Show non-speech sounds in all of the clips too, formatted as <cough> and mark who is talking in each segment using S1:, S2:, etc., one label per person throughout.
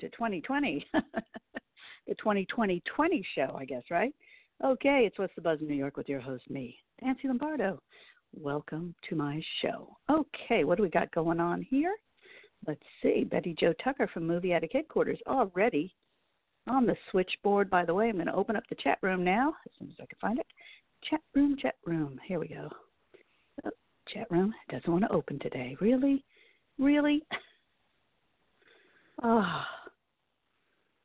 S1: To 2020. <laughs> the 2020 20 show, I guess, right? Okay, it's What's the Buzz in New York with your host, me, Nancy Lombardo. Welcome to my show. Okay, what do we got going on here? Let's see. Betty Jo Tucker from Movie Addict Headquarters already on the switchboard. By the way, I'm going to open up the chat room now as soon as I can find it. Chat room, chat room. Here we go. Oh, chat room doesn't want to open today. Really? Really? Oh. <sighs>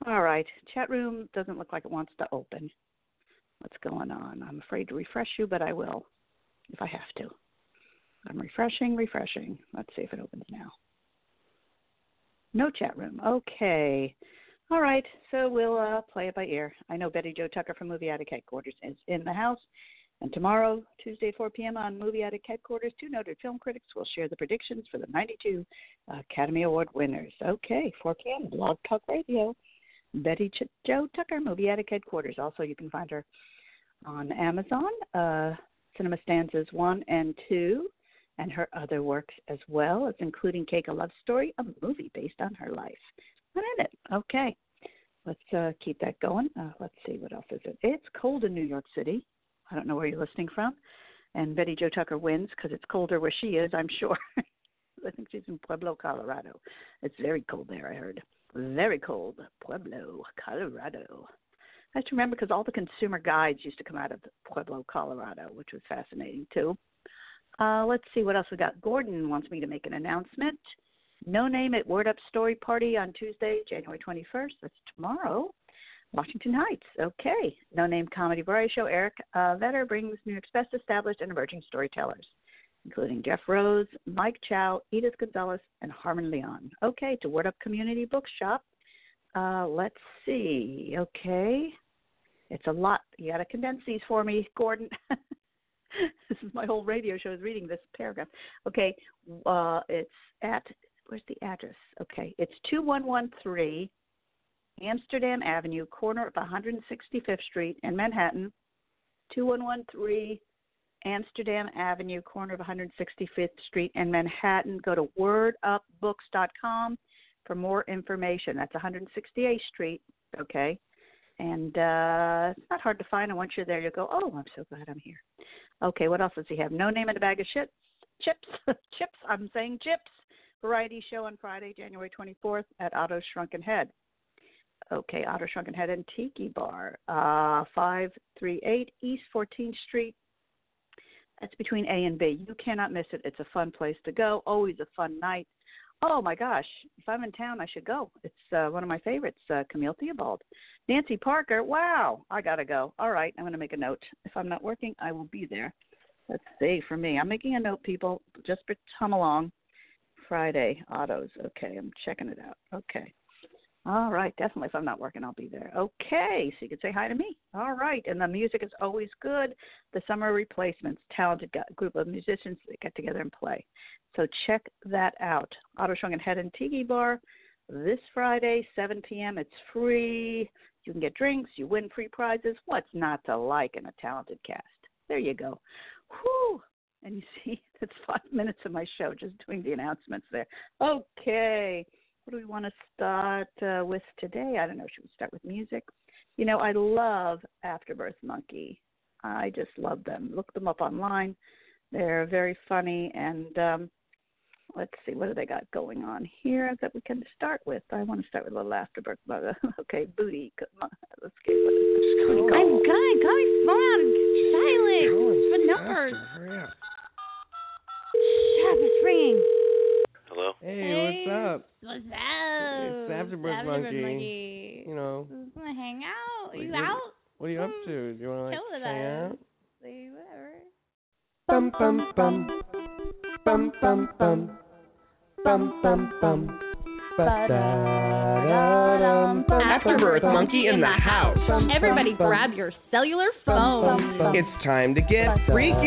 S1: All right. Chat room doesn't look like it wants to open. What's going on? I'm afraid to refresh you, but I will if I have to. I'm refreshing, refreshing. Let's see if it opens now. No chat room. Okay. All right. So we'll uh, play it by ear. I know Betty Jo Tucker from Movie Addict Headquarters is in the house. And tomorrow, Tuesday, 4 p.m. on Movie Addict Headquarters, two noted film critics will share the predictions for the 92 Academy Award winners. Okay, 4 p.m. Blog Talk Radio. Betty Ch- Jo Tucker, Movie Addict Headquarters. Also, you can find her on Amazon, uh, Cinema Stanzas 1 and 2, and her other works as well, as including Cake a Love Story, a movie based on her life. What in it? Okay. Let's uh, keep that going. Uh, let's see, what else is it? It's cold in New York City. I don't know where you're listening from. And Betty Jo Tucker wins because it's colder where she is, I'm sure. <laughs> I think she's in Pueblo, Colorado. It's very cold there, I heard. Very cold. Pueblo, Colorado. I to remember because all the consumer guides used to come out of Pueblo, Colorado, which was fascinating too. Uh, let's see what else we got. Gordon wants me to make an announcement. No name at Word Up Story Party on Tuesday, January 21st. That's tomorrow. Washington Heights. Okay. No name comedy variety show. Eric uh, Vetter brings New York's best established and emerging storytellers, including Jeff Rose, Mike Chow, Edith Gonzalez, and Harmon Leon. Okay. To Word Up Community Bookshop. Uh, let's see. Okay. It's a lot. You got to condense these for me, Gordon. <laughs> this is my whole radio show is reading this paragraph. Okay. Uh, it's at, where's the address? Okay. It's 2113 Amsterdam Avenue, corner of 165th Street in Manhattan, 2113 Amsterdam Avenue, corner of 165th Street in Manhattan. Go to wordupbooks.com for more information. That's 168th Street, okay? And uh, it's not hard to find. And once you're there, you'll go, oh, I'm so glad I'm here. Okay, what else does he have? No name in a bag of chips. Chips. <laughs> chips. I'm saying chips. Variety show on Friday, January 24th at Otto's Shrunken Head. Okay, Otto's Shrunken Head and Tiki Bar, uh, 538 East 14th Street. That's between A and B. You cannot miss it. It's a fun place to go. Always a fun night. Oh my gosh, if I'm in town, I should go. It's uh, one of my favorites, uh, Camille Theobald. Nancy Parker, wow, I gotta go. All right, I'm gonna make a note. If I'm not working, I will be there. Let's see for me. I'm making a note, people. Just for hum along. Friday Otto's. Okay, I'm checking it out. Okay. All right, definitely. If I'm not working, I'll be there. Okay, so you can say hi to me. All right, and the music is always good. The Summer Replacements, talented group of musicians that get together and play. So check that out. Otto's Shrunken Head and Tiki Bar this Friday, 7 p.m. It's free. You can get drinks. You win free prizes. What's not to like in a talented cast? There you go. Whew. And you <laughs> see, that's five minutes of my show just doing the announcements there. Okay what do we want to start uh, with today? I don't know. Should we start with music? You know, I love Afterbirth Monkey. I just love them. Look them up online. They're very funny. And um, let's see, what do they got going on here that we can start with? I want to start with a little Afterbirth. <laughs> Okay, booty. Let's get what is going on.
S2: I'm going, Got my phone out silent. For numbers. Stop, it's ringing.
S3: Hello?
S4: Hey, what's up?
S2: What's up?
S4: It's Afterbirth Monkey.
S2: Monkey.
S4: You know,
S2: Just wanna hang out?
S4: What
S2: you
S4: you-
S2: out?
S4: what are you up hmm. to? Do you want to like
S2: Chill with
S4: hang
S2: us.
S4: out?
S2: Like, whatever.
S4: Bum bum bum, bum bum bum, bum bum bum.
S5: Afterbirth Monkey in the house.
S2: Everybody grab your cellular phone.
S4: bum, bum.
S5: It's time to get freaky.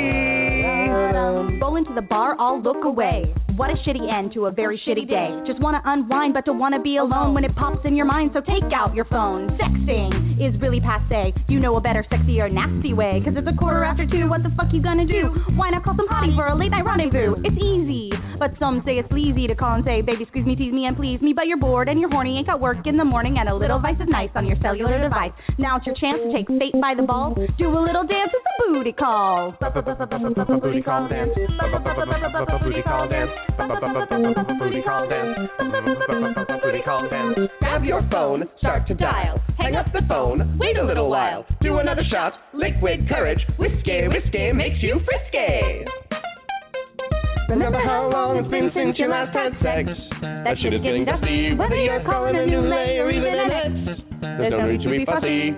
S6: Roll into the bar, all look away. What a shitty end to a very shitty day. Just wanna unwind, but don't wanna be oh, alone when it pops in your mind. So take out your phone. Sexting is really passe. You know a better, sexier, nasty way. Cause it's a quarter after two. What the fuck you gonna do? Why not call some hottie for a late night rendezvous? It's easy, but some say it's sleazy to call and say, baby, squeeze me, tease me, and please me. But you're bored and you're horny, ain't got work in the morning, and a little vice is nice on your cellular device. Now it's your chance to take fate by the balls. Do a little dance with the booty call.
S5: Booty call dance. Booty call dance. Booty call dance. Booty call dance. Grab your phone, start to dial. Hang up the phone, wait a little while. Do another shot, liquid courage. Whiskey, whiskey makes you frisky. Remember how long it's been since you last had sex? That shit is getting dusty. Whether you're calling a new lay or even an ex. There's no need to be fussy.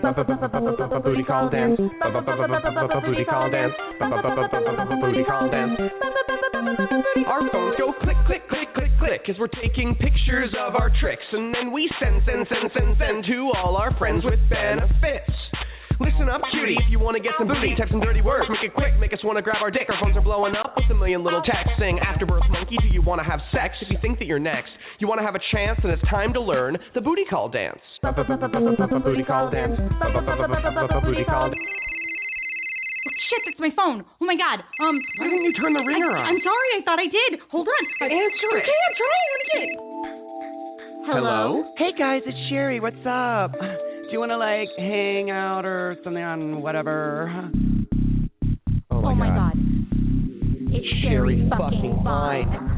S5: Booty call dance. Booty call dance. Booty call dance. Our phones go click, click, click, click, click as we're taking pictures of our tricks. And then we send, send, send, send, send to all our friends with benefits. Listen up, cutie, if you want to get some booty, type some dirty words, make it quick, make us want to grab our dick. Our phones are blowing up with a million little texts saying, Afterbirth Monkey, do you want to have sex? If you think that you're next, you want to have a chance, and it's time to learn the booty call dance. Booty call dance. Booty call dance.
S2: Shit, that's my phone. Oh my god. Um.
S5: Why didn't you turn the ringer
S2: I,
S5: on?
S2: I'm sorry. I thought I did. Hold on. I,
S5: Answer it.
S2: Okay, I'm trying. Let me get. it. Hello.
S5: Hey guys, it's Sherry. What's up? Do you want to like hang out or something on whatever? Oh
S6: Oh my god. It's Sherry fucking
S5: fine.
S6: fine.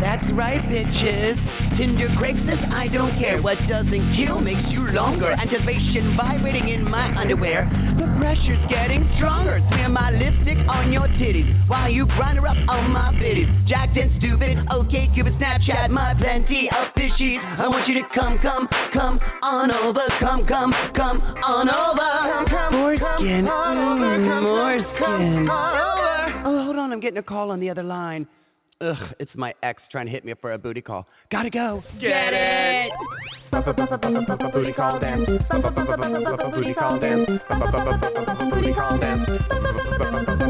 S5: That's right, bitches. Tinder, Craigslist, I don't care. What doesn't kill makes you longer. Anticipation vibrating in my underwear. The pressure's getting stronger. Smear my lipstick on your titties while you grind her up on my bitties. Jacked and stupid. Okay, Cupid, Snapchat, my plenty of fishies. I want you to come, come, come on over. Come, come, come on over. Come, come, more skin, mm, more skin. Oh, hold on, I'm getting a call on the other line. Ugh, it's my ex trying to hit me up for a booty call. Gotta go.
S2: Get it.
S5: Booty call dance. Booty call dance. Booty call dance.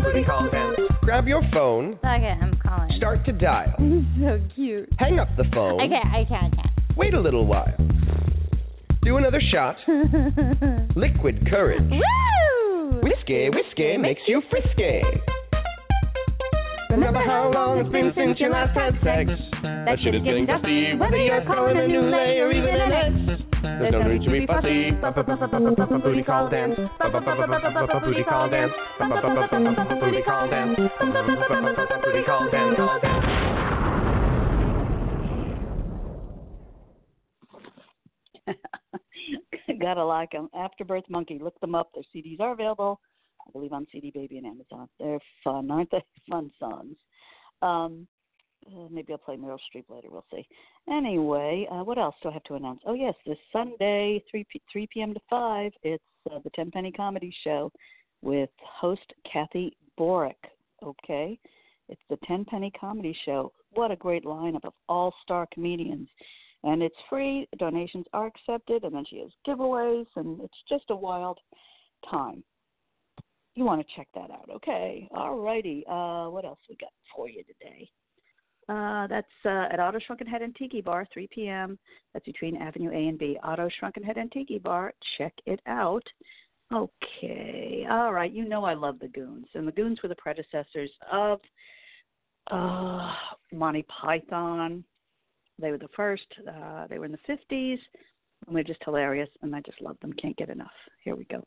S5: Booty call dance. Grab your phone,
S2: Okay, I'm calling.
S5: start to dial. <laughs>
S2: so cute.
S5: Hang up the phone.
S2: I can't. I can't.
S5: Wait a little while. Do another shot. <laughs> Liquid courage.
S2: Woo!
S5: Whiskey, whiskey makes you frisky. Remember how long it's been since you last had sex? That shit is getting dusty. Whether you're calling a new lay or even an ex. There's no need to be fussy. Booty call dance. Booty call dance. Booty call dance. Booty call dance. <laughs>
S1: Gotta like them. Afterbirth Monkey. Look them up. Their CDs are available, I believe, on CD Baby and Amazon. They're fun, aren't they? <laughs> Fun songs. Um, uh, maybe I'll play Meryl Streep later. We'll see. Anyway, uh, what else do I have to announce? Oh yes, this Sunday, three p- three p.m. to five. It's uh, the Tenpenny Comedy Show with host Kathy Borick. okay? It's the Tenpenny Comedy Show. What a great lineup of all star comedians. And it's free, donations are accepted, and then she has giveaways, and it's just a wild time. You want to check that out, okay? All righty. Uh, what else we got for you today? Uh, that's uh, at Otto's Shrunken Head and Tiki Bar, 3 p.m. That's between Avenue A and B. Otto's Shrunken Head and Tiki Bar. Check it out. Okay. All right. You know I love the Goons, and the Goons were the predecessors of uh, Monty Python. They were the first. Uh, they were in the 50s, and they're just hilarious, and I just love them. Can't get enough. Here we go.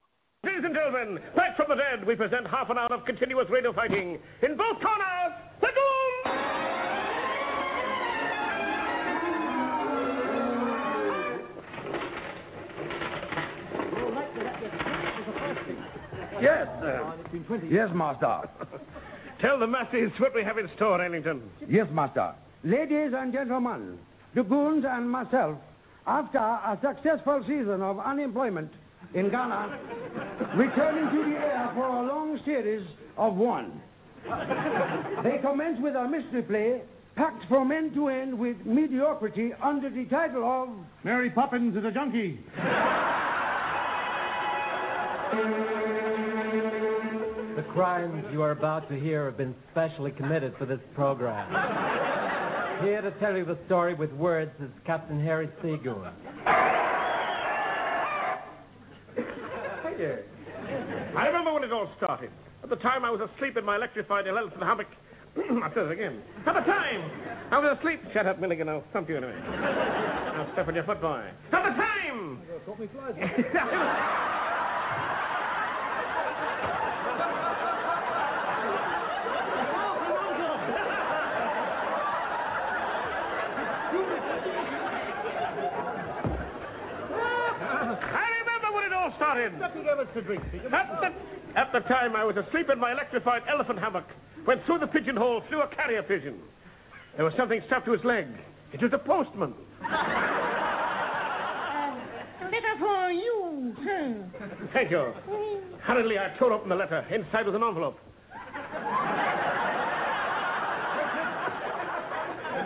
S7: Ladies and gentlemen, back from the dead, we present half an hour of continuous radio fighting. In both corners, the Goons!
S3: Yes, sir. Yes, master. <laughs>
S7: Tell the masses what we have in store, Ellington.
S3: Yes, master. Ladies and gentlemen, the goons and myself, after a successful season of unemployment in Ghana, returning to the air for a long series of one. They commence with a mystery play packed from end to end with mediocrity under the title of
S8: Mary Poppins is a junkie.
S9: The crimes you are about to hear have been specially committed for this program. Here to tell you the story with words is Captain Harry Seagoon.
S7: I remember when it all started. At the time, I was asleep in my electrified elephant hammock. <clears throat> I'll say it again. At the time, I was asleep. Shut up, Milligan. I'll stump you in a minute. I'll step on your foot, boy. At the time! I <laughs> <laughs> remember when it all started.
S8: Nothing ever to drink.
S7: At the, at the time, I was asleep in my electrified elephant hammock when through the pigeonhole flew a carrier pigeon. There was something strapped to his leg. It was the postman. <laughs>
S10: Letter for you, sir.
S7: Thank you. Hurriedly, I tore open the letter. Inside was an envelope. <laughs>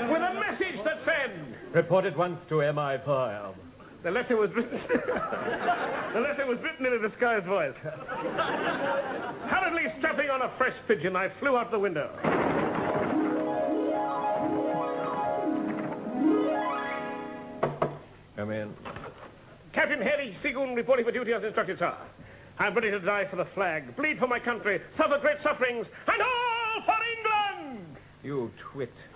S7: With a message that said,
S9: Report at once to MI5.
S7: The letter was written. <laughs> the letter was written in a disguised voice. Hurriedly stepping on a fresh pigeon, I flew out the window.
S9: Come in.
S7: Captain Harry Seagoon reporting for duty as instructed, sir. I'm ready to die for the flag, bleed for my country, suffer great sufferings, and all for England!
S9: You twit. <laughs>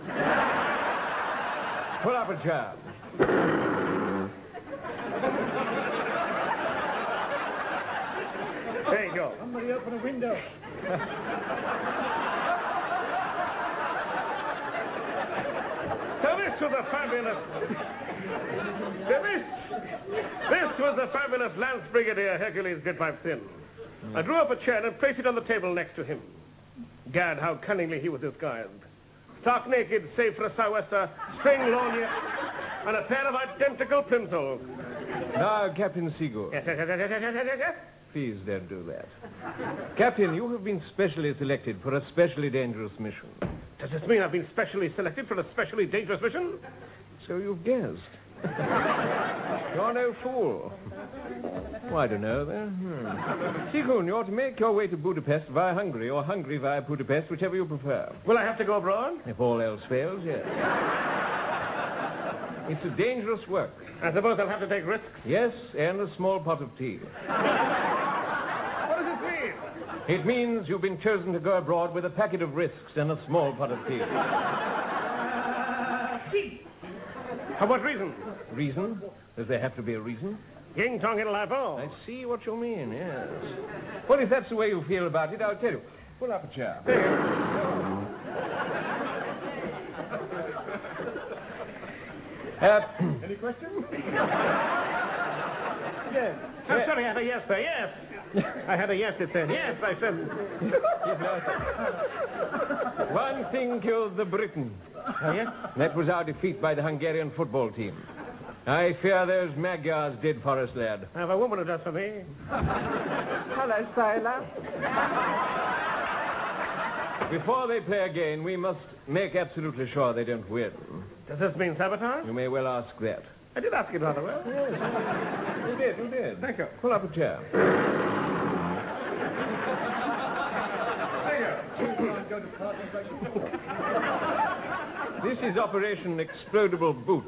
S9: Pull up a chair.
S7: There you go.
S8: Somebody open a window.
S7: So this was a fabulous. So this, this was the fabulous Lance Brigadier Hercules Grytpype-Thynne. I drew up a chair and placed it on the table next to him. Gad, how cunningly he was disguised. Stark naked, save for a sou'wester, string lorgnette, and a pair of identical plimsolls.
S11: Now, Captain Seagoon,
S7: Yes, yes, yes, yes, yes, yes, yes, yes.
S11: Please don't do that. <laughs> Captain, you have been specially selected for a specially dangerous mission.
S7: Does this mean I've been specially selected for a specially dangerous mission?
S11: So you've guessed. <laughs> you're no fool. Well, I don't know, then. Hmm. Seagoon, you ought to make your way to Budapest via Hungary, or Hungary via Budapest, whichever you prefer.
S7: Will I have to go abroad?
S11: If all else fails, yes. <laughs> It's a dangerous work.
S7: I suppose I'll have to take risks.
S11: Yes, and a small pot of tea.
S7: What does this mean?
S11: It means you've been chosen to go abroad with a packet of risks and a small pot of tea. tea.
S7: For what reason?
S11: Reason? Does there have to be a reason?
S7: Ying Tong it'll have all.
S11: I see what you mean, yes. Well, if that's the way you feel about it, I'll tell you. Pull up a chair. Uh, <clears throat>
S8: Any questions?
S11: yes.
S7: I'm sorry, I had a yes sir. yes. I had a yes, it said. Yes, I said.
S11: One thing killed the Briton.
S7: Oh, yes?
S11: That was our defeat by the Hungarian football team. I fear those Magyars did for us, lad.
S7: I have a woman who does for me.
S11: Hello, sailor. Before they play again, we must make absolutely sure they don't win.
S7: Does this mean sabotage?
S11: You may well ask that.
S7: I did ask it rather well. Yes.
S11: You did, you did.
S7: Thank you.
S11: Pull up a chair. This is Operation Explodable Boot.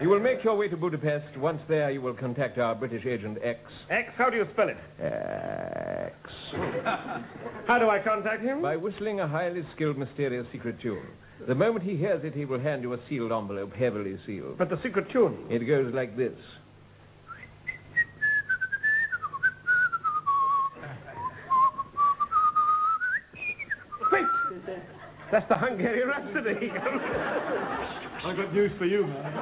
S11: You will make your way to Budapest. Once there, you will contact our British agent X.
S7: X, how do you spell it?
S11: X. <laughs>
S7: How do I contact him?
S11: By whistling a highly skilled, mysterious secret tune. The moment he hears it, he will hand you a sealed envelope, heavily sealed.
S7: But the secret tune.
S11: It goes like this.
S7: Wait! That's the Hungarian Rhapsody. <laughs>
S8: I've got news for you, man.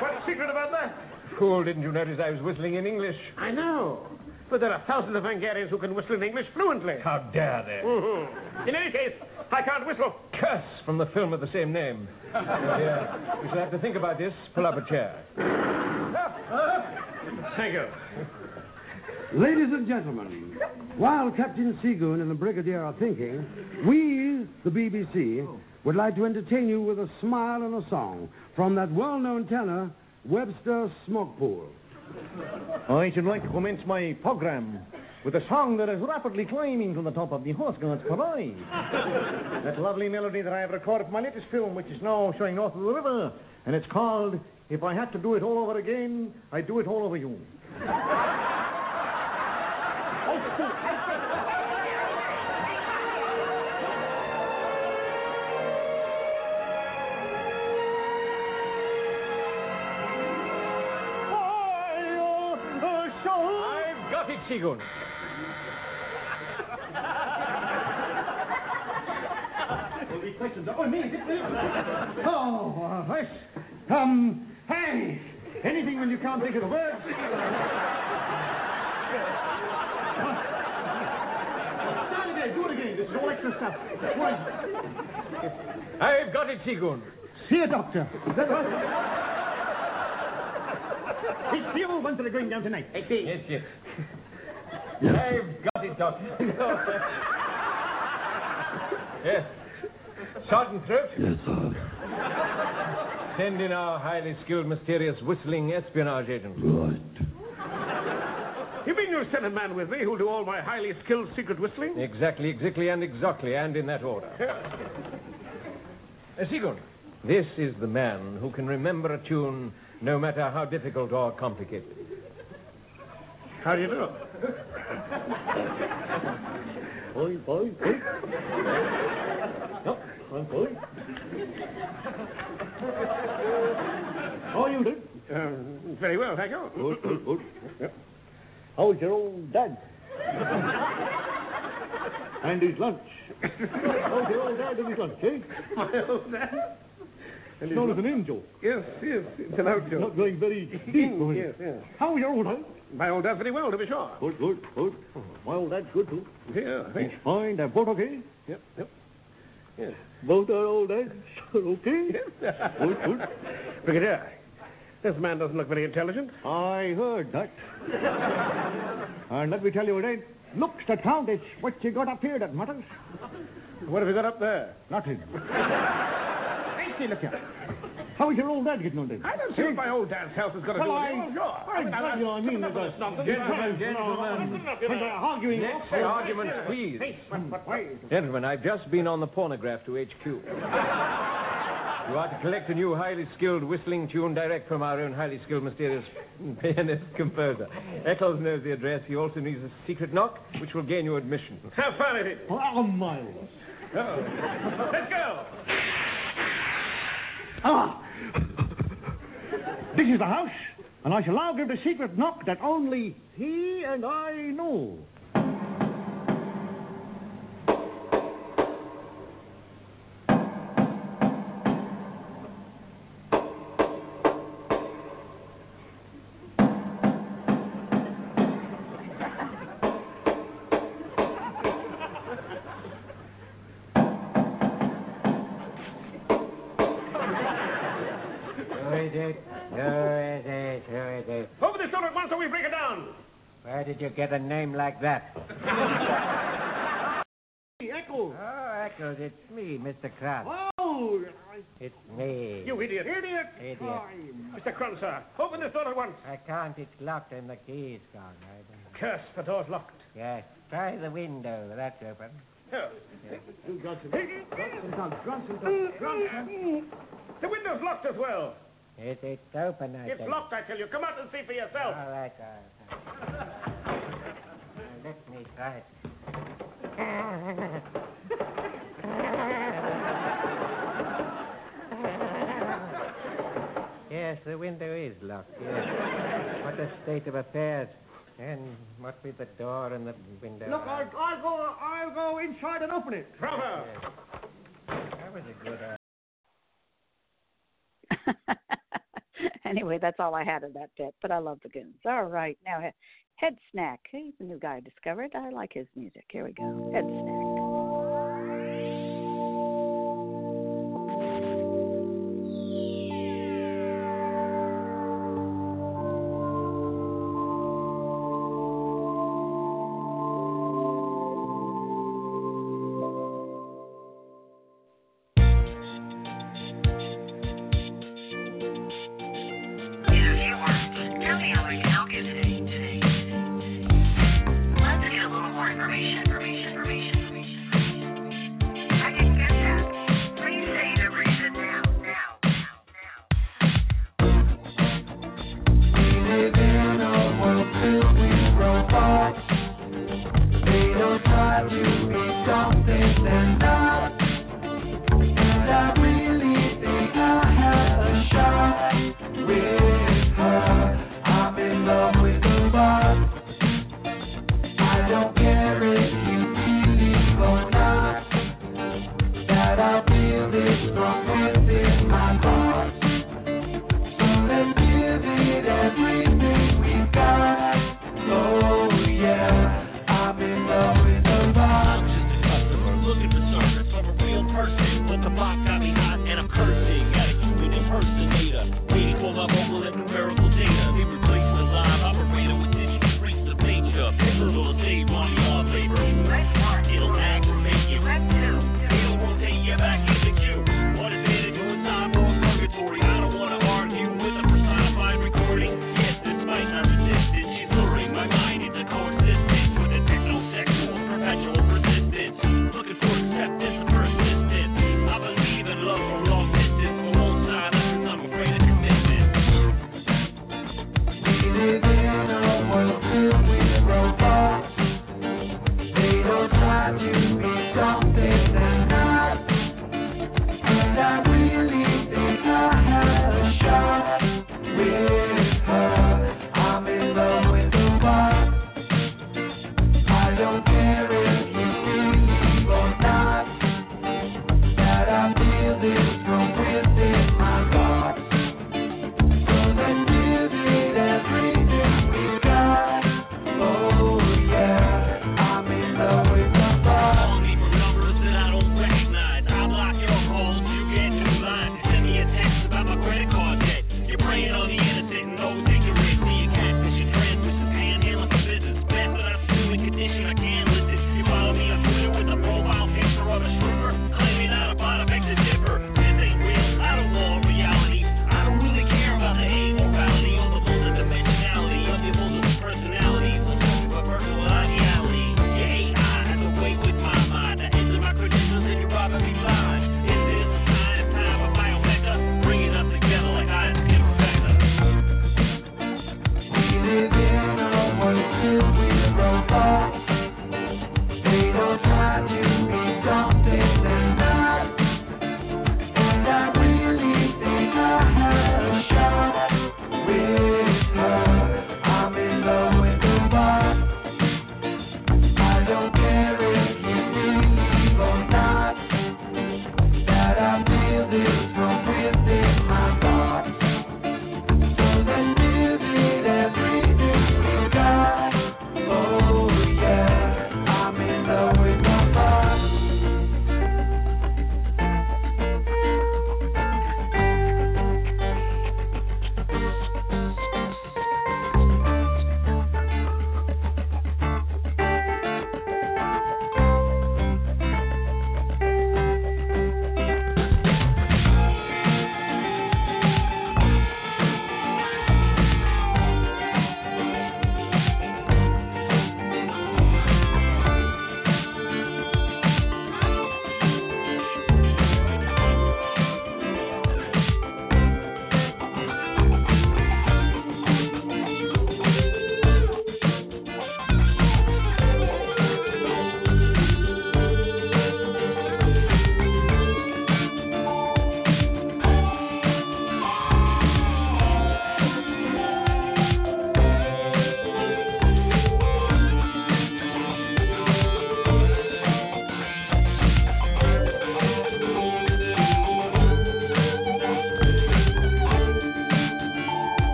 S7: What's secret about that?
S11: Fool, didn't you notice I was whistling in English?
S7: I know. But there are thousands of Hungarians who can whistle in English fluently.
S11: How dare they?
S7: Mhm. In any case, I can't whistle.
S11: Curse from the film of the same name. Oh, dear. We shall have to think about this. Pull up a chair.
S7: Thank you.
S3: Ladies and gentlemen, while Captain Seagoon and the Brigadier are thinking, we, the BBC, would like to entertain you with a smile and a song from that well-known tenor, Webster Smokepool.
S8: I should like to commence my program with a song that is rapidly climbing to the top of the Horse Guards Parade. <laughs> that lovely melody that I have recorded for my latest film, which is now showing north of the river, and it's called If I Had to Do It All Over Again, I'd Do It All Over You. <laughs>
S11: I've got it,
S8: Oh, me, is it me? Oh, uh, yes. Um, hey, anything when you can't think of the words. Start again, do it again. This is all extra stuff. Right.
S11: I've got it, Seagoon.
S8: See a Doctor. Is that right? It's the old ones that are going down tonight.
S11: Yes, yes. I've got it, Doctor. <laughs> yes. Sergeant Throat?
S3: Yes, sir.
S11: Send in our highly skilled, mysterious, whistling espionage agent.
S3: Right.
S7: You mean you'll send a man with me who'll do all my highly skilled secret whistling?
S11: Exactly, exactly, and exactly, and in that order. Uh, Seagoon, this is the man who can remember a tune no matter how difficult or complicated.
S7: How do you do?
S8: Boy, boy, boy. No, I'm boy. How are you, Dick?
S7: Uh, very well, thank you.
S8: Good, good, good. Yep. How's your old dad? <laughs> and his lunch. <laughs> How's your old dad and his lunch, eh?
S7: My old dad?
S8: It's known as an joke.
S7: Yes, yes, it's an joke.
S8: Not going very deep. <laughs>
S7: yes, yes.
S8: How's your old dad?
S7: My old dad very well, to be sure.
S8: Good, good, good. My old dad's good, too.
S7: Yeah, thanks.
S8: fine. They're both okay.
S7: Yep, yep. Yes.
S8: Both our old dads <laughs> okay. good, good.
S7: Brigadier, this man doesn't look very intelligent.
S8: I heard that. and let me tell you, it ain't looks that count. It's what you got up here that matters.
S7: What have you got up there?
S8: Nothing. <laughs> hey, see, look here. How's your old dad getting on then?
S7: I don't see what my old dad's health is going to
S8: Well,
S7: do
S8: I,
S7: with you. Oh, sure.
S8: I, I, you know, I mean,
S7: enough of
S8: the
S7: this nonsense.
S8: gentlemen,
S11: Gentlemen.
S8: when they're arguing.
S11: Next argument, please.
S8: Hey, but, but wait.
S11: Gentlemen, I've just been on the pornograph to HQ. You are to collect a new highly skilled whistling tune direct from our own highly skilled, mysterious <laughs> pianist composer. Eccles knows the address. He also needs a secret knock, which will gain you admission.
S7: How far is it?
S8: Oh, oh miles. Oh.
S7: Let's go.
S8: Ah! <laughs> this is the house, and I shall now give the secret knock that only he and I know.
S9: Who is it? Who is it? Who is it?
S7: Open this door at once or we break it down.
S9: Where did you get a name like that? <laughs> Echoes. Oh, Eccles, it's me, Mr. Krantz.
S7: Oh,
S9: It's me.
S7: you idiot.
S8: Idiot!
S9: Idiot.
S7: Mr. Crunch, sir, open this door at once.
S9: I can't. It's locked and the key's gone. I don't...
S7: Curse, the door's locked.
S9: Yes. Try the window. That's open.
S7: Here.
S8: Grunson,
S7: The window's locked as well.
S9: It, it's open, I
S7: It's
S9: think.
S7: locked, I tell you. Come out and see for yourself.
S9: All right, all right. Now, Let me try it. Yes, the window is locked, yes. What a state of affairs. And what with the door and the window.
S8: Look, I'll, I'll go. I'll go inside and open it.
S7: Bravo.
S9: That was a good uh, <laughs>
S1: anyway, that's all I had of that bit, but I love the goons. All right, now Head Snack. He's a new guy I discovered. I like his music. Here we go. Head Snack.
S12: Looking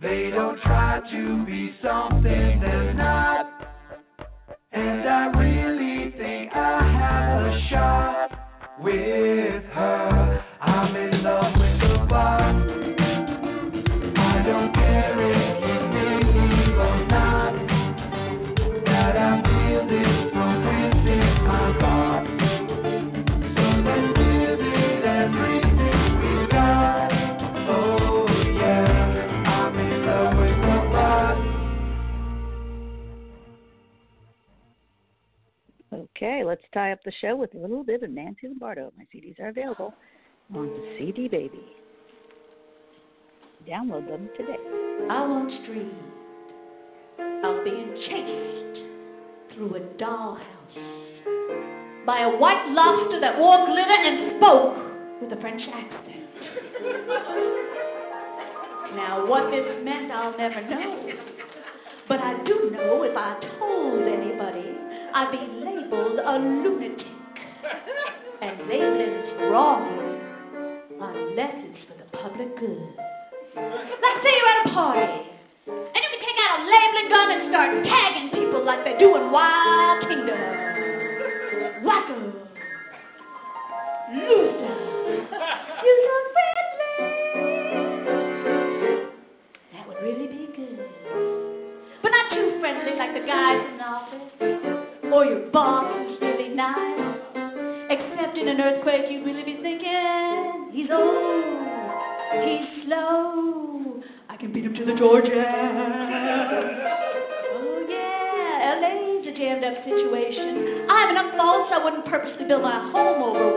S12: They don't try to be something they're not. And I really think I have a shot with. Let's
S1: tie up the show with a little bit of Nancy Lombardo. My CDs are available on CD Baby. Download them today.
S13: I once dreamed of being chased through a dollhouse by a white lobster that wore glitter and spoke with a French accent. <laughs> Now, what this meant, I'll never know. But I do know if I told anybody, I'd be labeled a lunatic. And labeling's wrong unless it's for the public good. Let's say you're at a party, and you can take out a labeling gun and start tagging people like they do in Wild Kingdom. Wacko. Loser. You're so friendly. That would really be good. But not too friendly like the guys in the office. Or your boss who's really nice. Except in an earthquake, you'd really be thinking, he's old. He's slow. I can beat him to the Georgia. Oh, yeah. LA's a jammed up situation. I have enough faults I wouldn't purposely build my home over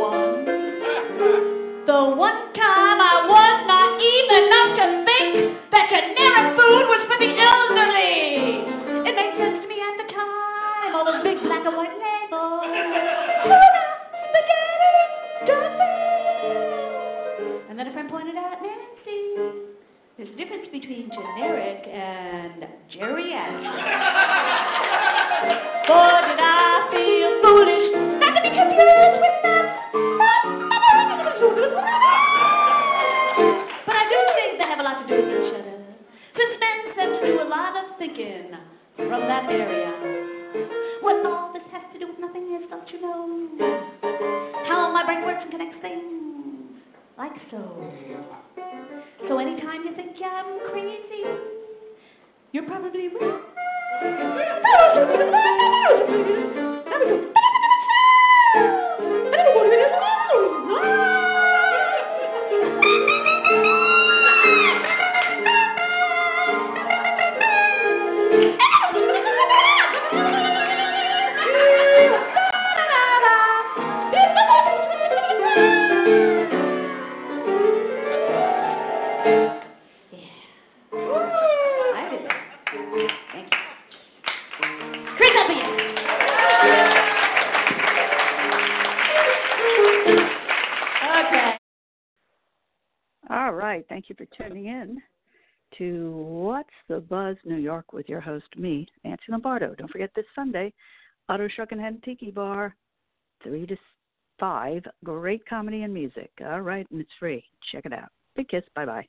S13: right. I
S1: Buzz New York with your host, me, Nancy Lombardo. Don't forget this Sunday, Otto's Shrunken Tiki Bar, 3 to 5. Great comedy and music. All right. And it's free. Check it out. Big kiss. Bye bye.